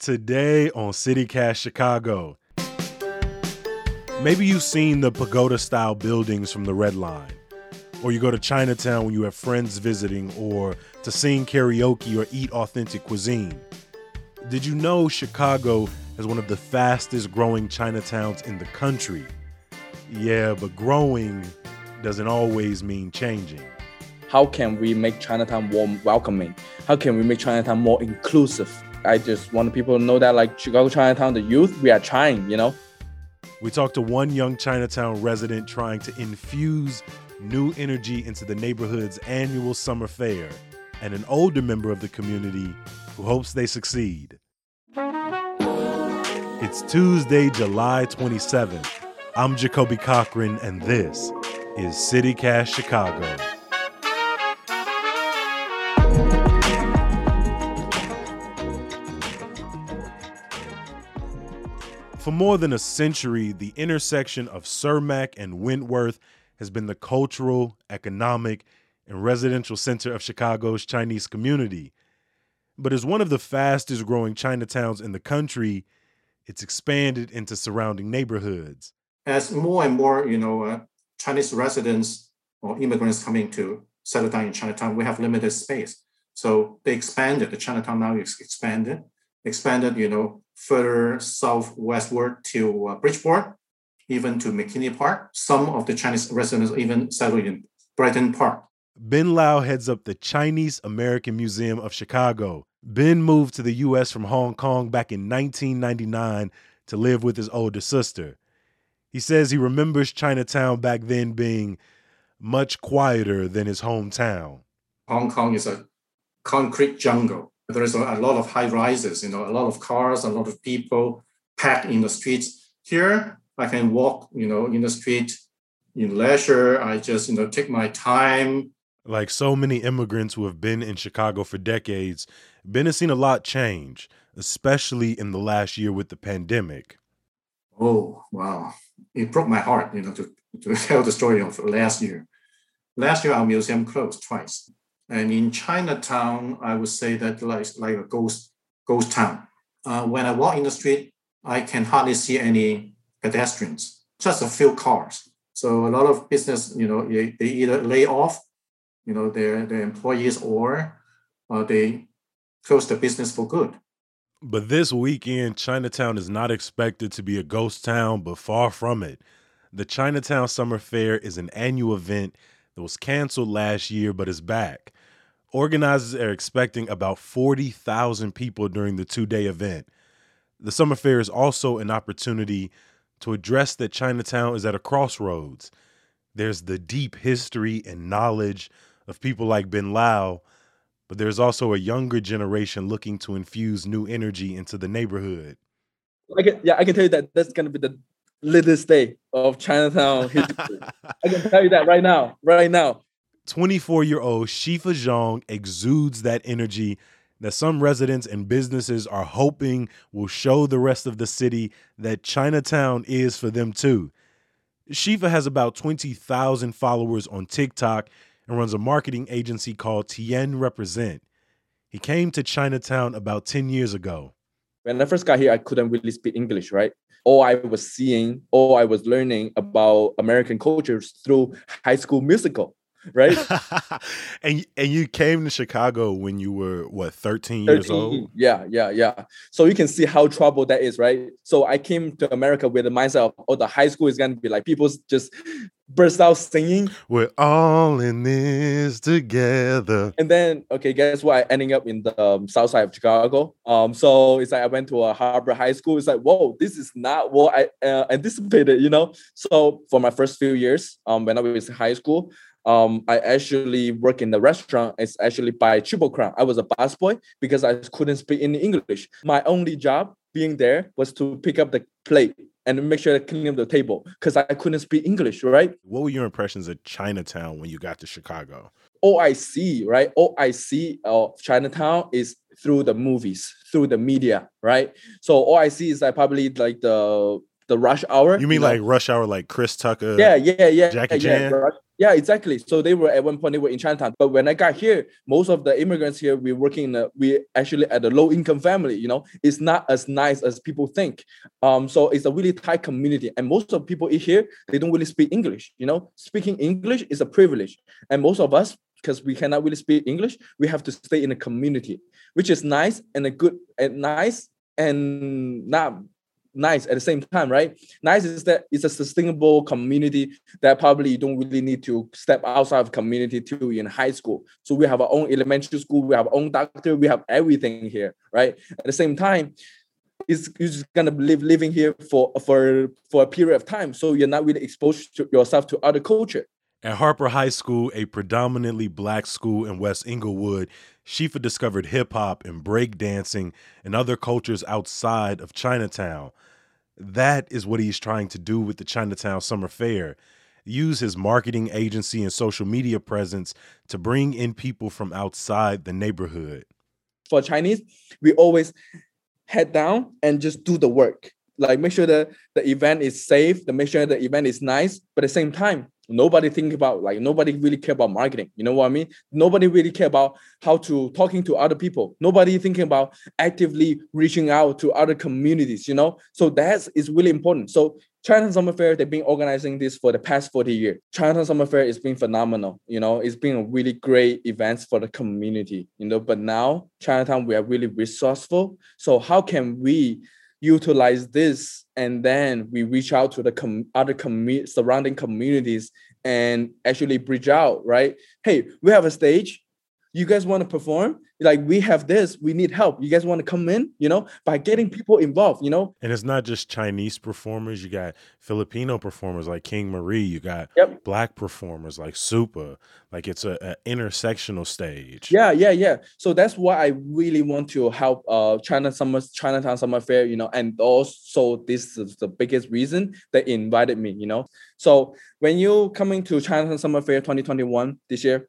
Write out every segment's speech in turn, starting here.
Today on CityCast Chicago. Maybe you've seen the pagoda style buildings from the Red Line, or you go to Chinatown when you have friends visiting, or to sing karaoke or eat authentic cuisine. Did you know Chicago is one of the fastest growing Chinatowns in the country? Yeah, but growing doesn't always mean changing. How can we make Chinatown more welcoming? How can we make Chinatown more inclusive? I just want people to know that, like Chicago Chinatown, the youth, we are trying, you know? We talked to one young Chinatown resident trying to infuse new energy into the neighborhood's annual summer fair, and an older member of the community who hopes they succeed. It's Tuesday, July 27th. I'm Jacoby Cochran, and this is CityCast Chicago. For more than a century, the intersection of Cermak and Wentworth has been the cultural, economic, and residential center of Chicago's Chinese community. But as one of the fastest growing Chinatowns in the country, it's expanded into surrounding neighborhoods. As more and more, you know, uh, Chinese residents or immigrants coming to settle down in Chinatown, we have limited space. So they expanded. The Chinatown now is expanded, expanded, you know, further southwestward to uh, Bridgeport, even to McKinley Park. Some of the Chinese residents even settled in Brighton Park. Ben Lau heads up the Chinese American Museum of Chicago. Ben moved to the U.S. from Hong Kong back in 1999 to live with his older sister. He says he remembers Chinatown back then being much quieter than his hometown. Hong Kong is a concrete jungle there is a, lot of high rises, you know, a lot of cars, a lot of people packed in the streets. Here, I can walk, you know, in the street in leisure. I just, you know, take my time. Like so many immigrants who have been in Chicago for decades, Ben has seen a lot change, especially in the last year with the pandemic. Oh, wow. It broke my heart, you know, to, to tell the story of last year. Last year, our museum closed twice. And in Chinatown, I would say that like, like a ghost, ghost town. Uh, when I walk in the street, I can hardly see any pedestrians, just a few cars. So a lot of business, you know, they, they either lay off, you know, their, their employees or uh, they close the business for good. But this weekend, Chinatown is not expected to be a ghost town, but far from it. The Chinatown Summer Fair is an annual event that was canceled last year, but is back. Organizers are expecting about 40,000 people during the two day event. The summer fair is also an opportunity to address that Chinatown is at a crossroads. There's the deep history and knowledge of people like Ben Lau, but there's also a younger generation looking to infuse new energy into the neighborhood. I can, yeah, I can tell you that that's going to be the latest day of Chinatown history. I can tell you that right now, right now. 24 year old Shifa Zhang exudes that energy that some residents and businesses are hoping will show the rest of the city that Chinatown is for them too. Shifa has about 20,000 followers on TikTok and runs a marketing agency called Tien Represent. He came to Chinatown about 10 years ago. When I first got here, I couldn't really speak English, right? All I was seeing, all I was learning about American cultures through high school musical right? and and you came to Chicago when you were what 13, 13, years old? Yeah, yeah, yeah. So you can see how trouble that is, right? So I came to America with the mindset of oh, the high school is gonna be like people just burst out singing. We're all in this together. And then okay, guess what? I ending up in the um, south side of Chicago. Um, so it's like I went to a Harper High School. It's like whoa, this is not what I uh, anticipated, you know. So for my first few years, um, when I was in high school um, I actually work in the restaurant. It's actually by Triple Crown. I was a busboy because I couldn't speak any English. My only job being there was to pick up the plate and make sure to clean up the table because I couldn't speak English, right? What were your impressions of Chinatown when you got to Chicago? All I see, right? All I see of Chinatown is through the movies, through the media, right? So all I see is like probably like the the rush hour. You mean know? like rush hour, like Chris Tucker? yeah, yeah, yeah, Jackie yeah, Chan? rush- yeah, exactly. So they were at one point they were in Chinatown, but when I got here, most of the immigrants here we working in a, we actually at a low income family. You know, it's not as nice as people think. Um, so it's a really tight community, and most of people here they don't really speak English. You know, speaking English is a privilege, and most of us because we cannot really speak English, we have to stay in a community, which is nice and a good and nice and not nice at the same time, right? Nice is that it's a sustainable community that probably you don't really need to step outside of community to in high school. So we have our own elementary school, we have our own doctor, we have everything here, right? At the same time, it's you're just gonna live living here for for for a period of time. So you're not really exposed to yourself to other culture. At Harper High School, a predominantly black school in West Englewood, Shifa discovered hip hop and break dancing and other cultures outside of Chinatown. That is what he's trying to do with the Chinatown Summer Fair. Use his marketing agency and social media presence to bring in people from outside the neighborhood. for Chinese, we always head down and just do the work. Like make sure that the event is safe, to make sure the event is nice, but at the same time, nobody think about like nobody really care about marketing. You know what I mean? Nobody really care about how to talking to other people. Nobody thinking about actively reaching out to other communities, you know? So that is really important. So Chinatown Summer Fair, they've been organizing this for the past 40 years. Chinatown Summer Fair has been phenomenal. You know, it's been a really great event for the community, you know, but now Chinatown, we are really resourceful. So how can we utilize this and then we reach out to the com- other commu- surrounding communities and actually bridge out, right? Hey, we have a stage. You guys want to perform? Like we have this, we need help. You guys want to come in, you know, by getting people involved, you know? And it's not just Chinese performers, you got Filipino performers like King Marie, you got Yep. black performers like Super. Like it's a, a intersectional stage. Yeah, yeah, yeah. So that's why I really want to help uh China Summer Chinatown Summer Fair, you know, and also this is the biggest reason they invited me, you know. So when you coming to Chinatown Summer Fair 2021 this year,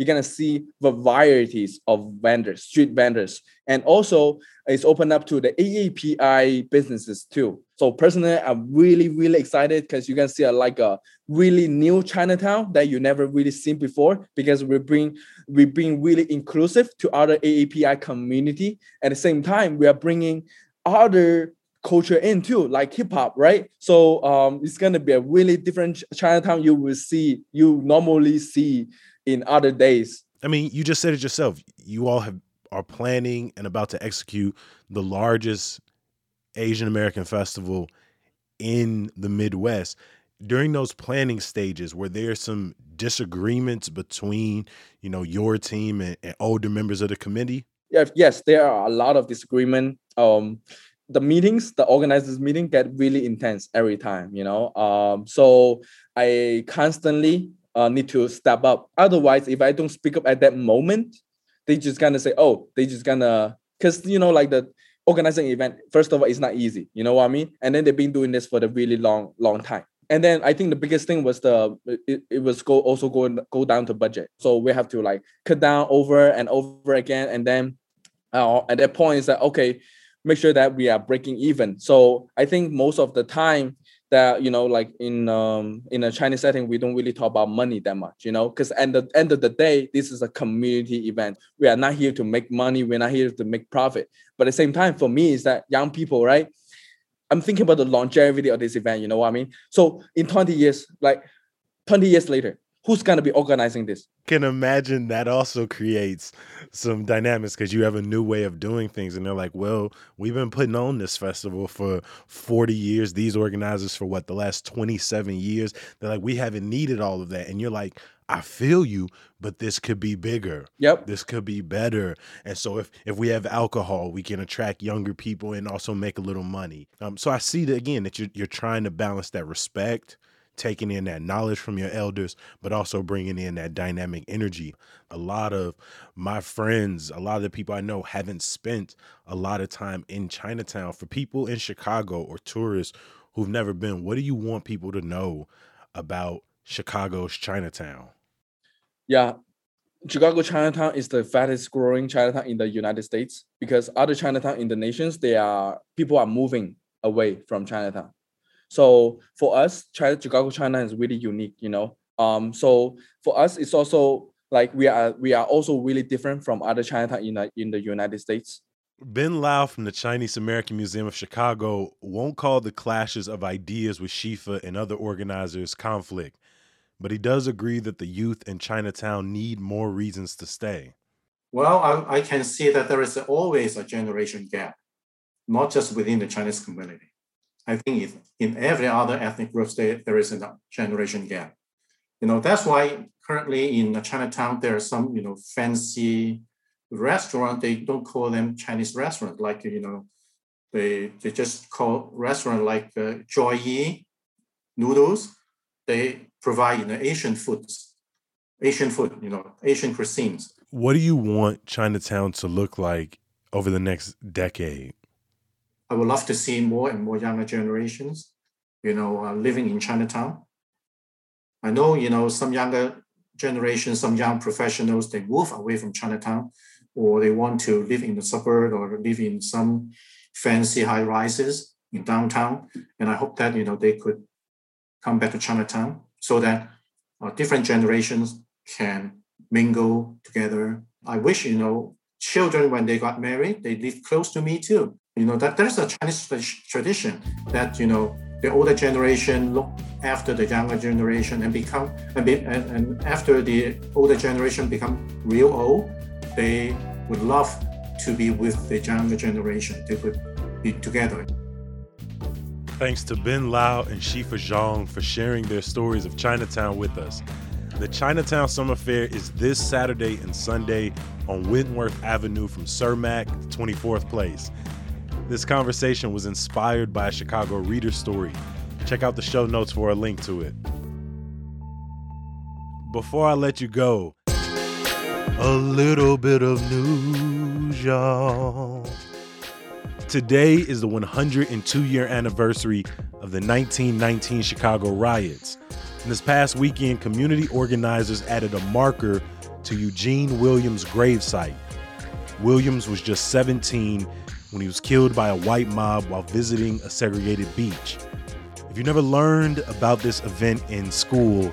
you're gonna see varieties of vendors, street vendors, and also it's open up to the AAPI businesses too. So personally, I'm really, really excited because you can see a, like a really new Chinatown that you never really seen before because we bring we being really inclusive to other AAPI community. At the same time, we are bringing other culture in too, like hip hop, right? So um, it's gonna be a really different Chinatown you will see you normally see in other days. I mean, you just said it yourself. You all have are planning and about to execute the largest Asian American festival in the Midwest. During those planning stages, were there some disagreements between, you know, your team and, and older members of the committee? Yeah, yes, there are a lot of disagreement. Um, the meetings, the organizers meeting get really intense every time, you know. Um, so I constantly uh, need to step up. Otherwise, if I don't speak up at that moment, they just gonna say, oh, they just gonna, cause you know, like the organizing event. First of all, it's not easy. You know what I mean? And then they've been doing this for the really long, long time. And then I think the biggest thing was the it, it was go also going go down to budget. So we have to like cut down over and over again. And then uh, at that point, it's like okay, make sure that we are breaking even. So I think most of the time that you know like in um in a chinese setting we don't really talk about money that much you know because at the end of the day this is a community event. We are not here to make money. We're not here to make profit. But at the same time for me is that young people right i'm thinking about the longevity of this event you know what i mean? So in 20 years like 20 years later who's going to be organizing this Can imagine that also creates some dynamics because you have a new way of doing things, and they're like, "Well, we've been putting on this festival for forty years. These organizers for what the last twenty-seven years. They're like, we haven't needed all of that." And you're like, "I feel you, but this could be bigger. yep This could be better." And so, if if we have alcohol, we can attract younger people and also make a little money. Um, so I see that again that you're you're trying to balance that respect taking in that knowledge from your elders, but also bringing in that dynamic energy. A lot of my friends, a lot of the people I know haven't spent a lot of time in Chinatown. For people in Chicago or tourists who've never been, what do you want people to know about Chicago's Chinatown? Yeah, Chicago Chinatown is the fastest growing Chinatown in the United States because other Chinatown in the nations, they are people are moving away from Chinatown. So for us, China, Chicago, China is really unique, you know. Um, so for us, it's also like we are we are also really different from other Chinatown in the, in the United States. Ben Lau from the Chinese American Museum of Chicago won't call the clashes of ideas with Shifa and other organizers conflict, but he does agree that the youth in Chinatown need more reasons to stay. Well, I, I can see that there is always a generation gap, not just within the Chinese community. I think in every other ethnic group, there, there is a generation gap. You know, that's why currently in Chinatown, there are some, you know, fancy restaurant, they don't call them Chinese restaurant, like, you know, they, they just call restaurant like uh, Joy Yee noodles. They provide, you know, Asian foods, Asian food, you know, Asian cuisines. What do you want Chinatown to look like over the next decade? I would love to see more and more younger generations, you know, uh, living in Chinatown. I know, you know, some younger generations, some young professionals, they move away from Chinatown or they want to live in the suburb or live in some fancy high rises in downtown. And I hope that you know they could come back to Chinatown so that uh, different generations can mingle together. I wish you know children when they got married they live close to me too. You know that there's a Chinese tradition that you know the older generation look after the younger generation and become and, be, and, and after the older generation become real old they would love to be with the younger generation. They would be together. Thanks to Ben Lau and Shifa Zhang for sharing their stories of Chinatown with us. The Chinatown Summer Fair is this Saturday and Sunday on Wentworth Avenue from to 24th Place. This conversation was inspired by a Chicago reader story. Check out the show notes for a link to it. Before I let you go, a little bit of news, y'all. Today is the 102 year anniversary of the 1919 Chicago riots. And this past weekend, community organizers added a marker to Eugene Williams' gravesite. Williams was just 17 when he was killed by a white mob while visiting a segregated beach. If you never learned about this event in school,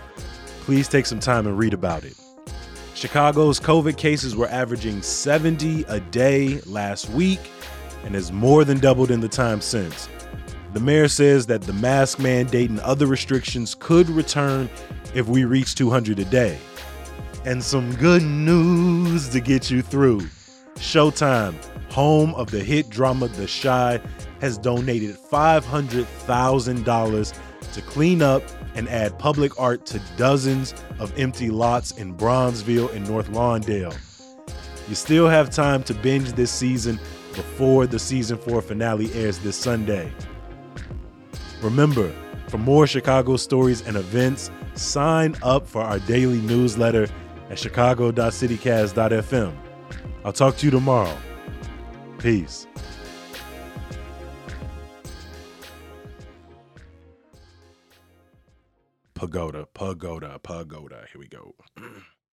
please take some time and read about it. Chicago's COVID cases were averaging 70 a day last week and has more than doubled in the time since. The mayor says that the mask mandate and other restrictions could return if we reach 200 a day. And some good news to get you through. Showtime, home of the hit drama The Chi, has donated $500,000 to clean up and add public art to dozens of empty lots in Bronzeville and North Lawndale. You still have time to binge this season before the season 4 finale airs this Sunday. Remember, for more Chicago stories and events, sign up for our daily newsletter at chicago.citycast.fm. I'll talk to you tomorrow. Peace. Pagoda, pagoda, pagoda. Here we go.